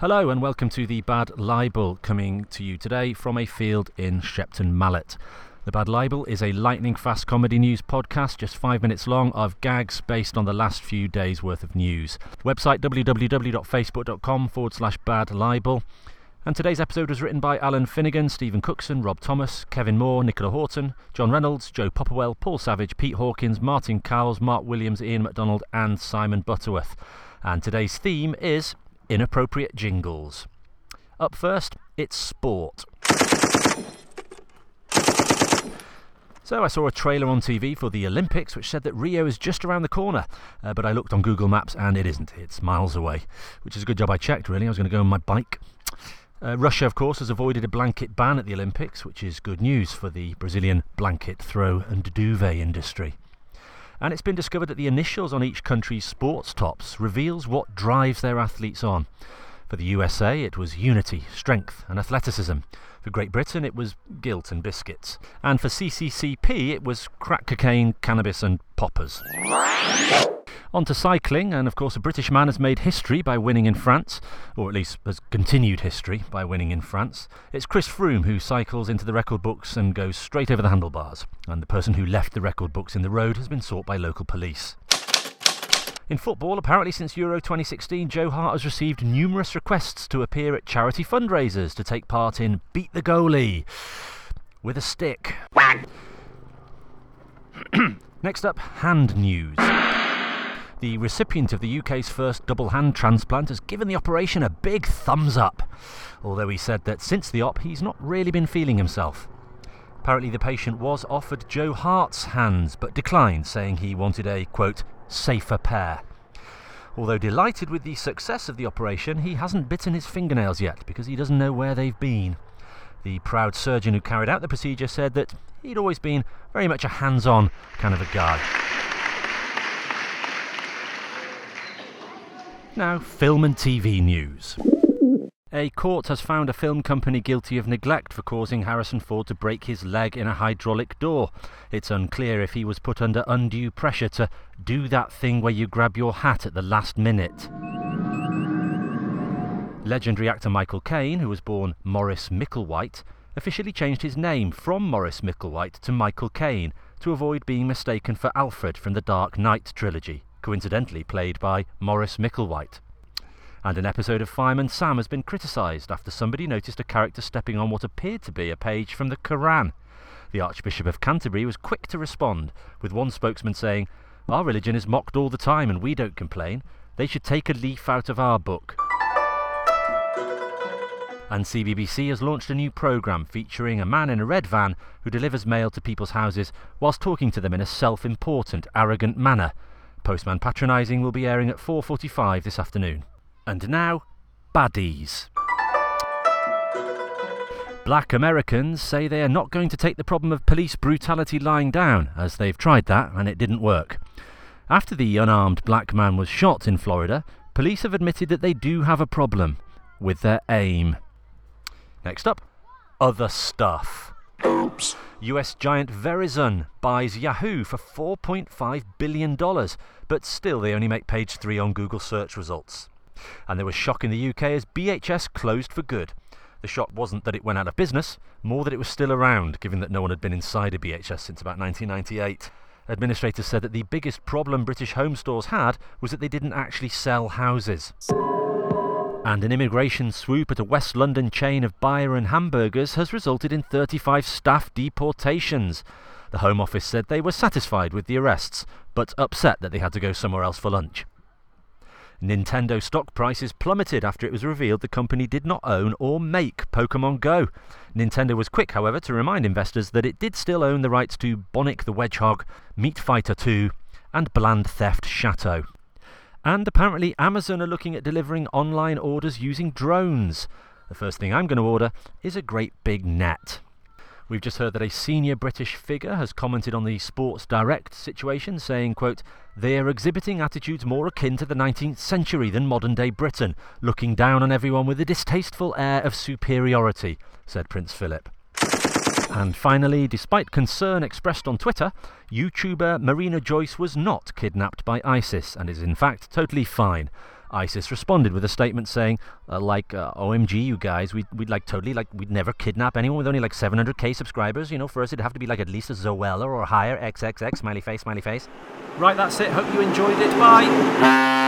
Hello and welcome to the Bad Libel, coming to you today from a field in Shepton Mallet. The Bad Libel is a lightning fast comedy news podcast, just five minutes long, of gags based on the last few days' worth of news. Website www.facebook.com forward slash bad libel. And today's episode was written by Alan Finnegan, Stephen Cookson, Rob Thomas, Kevin Moore, Nicola Horton, John Reynolds, Joe Popperwell, Paul Savage, Pete Hawkins, Martin Cowles, Mark Williams, Ian MacDonald, and Simon Butterworth. And today's theme is inappropriate jingles. Up first, it's sport. So I saw a trailer on TV for the Olympics which said that Rio is just around the corner, uh, but I looked on Google Maps and it isn't. It's miles away, which is a good job I checked, really. I was going to go on my bike. Uh, Russia, of course, has avoided a blanket ban at the Olympics, which is good news for the Brazilian blanket throw and duvet industry. And it's been discovered that the initials on each country's sports tops reveals what drives their athletes on. For the USA, it was unity, strength, and athleticism. For Great Britain, it was guilt and biscuits. And for CCCP, it was crack cocaine, cannabis, and poppers. On to cycling, and of course, a British man has made history by winning in France, or at least has continued history by winning in France. It's Chris Froome who cycles into the record books and goes straight over the handlebars, and the person who left the record books in the road has been sought by local police. In football, apparently since Euro 2016, Joe Hart has received numerous requests to appear at charity fundraisers to take part in Beat the Goalie with a stick. Next up, hand news. The recipient of the UK's first double hand transplant has given the operation a big thumbs up, although he said that since the op he's not really been feeling himself. Apparently, the patient was offered Joe Hart's hands but declined, saying he wanted a, quote, safer pair. Although delighted with the success of the operation, he hasn't bitten his fingernails yet because he doesn't know where they've been. The proud surgeon who carried out the procedure said that he'd always been very much a hands on kind of a guy. Now, film and TV news. A court has found a film company guilty of neglect for causing Harrison Ford to break his leg in a hydraulic door. It's unclear if he was put under undue pressure to do that thing where you grab your hat at the last minute. Legendary actor Michael Caine, who was born Morris Micklewhite, officially changed his name from Morris Micklewhite to Michael Caine to avoid being mistaken for Alfred from the Dark Knight trilogy, coincidentally played by Morris Micklewhite. And an episode of Fireman Sam has been criticised after somebody noticed a character stepping on what appeared to be a page from the Koran. The Archbishop of Canterbury was quick to respond, with one spokesman saying, Our religion is mocked all the time and we don't complain. They should take a leaf out of our book. And CBBC has launched a new programme featuring a man in a red van who delivers mail to people's houses whilst talking to them in a self-important, arrogant manner. Postman Patronising will be airing at 4.45 this afternoon. And now, baddies. Black Americans say they are not going to take the problem of police brutality lying down, as they've tried that and it didn't work. After the unarmed black man was shot in Florida, police have admitted that they do have a problem with their aim. Next up, other stuff. Oops. US giant Verizon buys Yahoo for $4.5 billion, but still they only make page 3 on Google search results. And there was shock in the UK as BHS closed for good. The shock wasn't that it went out of business, more that it was still around, given that no one had been inside a BHS since about 1998. Administrators said that the biggest problem British home stores had was that they didn't actually sell houses. And an immigration swoop at a West London chain of Byron hamburgers has resulted in 35 staff deportations. The Home Office said they were satisfied with the arrests, but upset that they had to go somewhere else for lunch. Nintendo stock prices plummeted after it was revealed the company did not own or make Pokemon Go. Nintendo was quick, however, to remind investors that it did still own the rights to Bonic the Wedgehog, Meat Fighter 2, and Bland Theft Chateau. And apparently, Amazon are looking at delivering online orders using drones. The first thing I'm going to order is a great big net. We've just heard that a senior British figure has commented on the Sports Direct situation, saying, quote, They are exhibiting attitudes more akin to the 19th century than modern day Britain, looking down on everyone with a distasteful air of superiority, said Prince Philip. And finally, despite concern expressed on Twitter, YouTuber Marina Joyce was not kidnapped by ISIS and is in fact totally fine. ISIS responded with a statement saying, uh, like, uh, OMG, you guys, we'd, we'd like totally, like, we'd never kidnap anyone with only like 700k subscribers. You know, for us, it'd have to be like at least a Zoella or higher, XXX, smiley face, smiley face. Right, that's it. Hope you enjoyed it. Bye.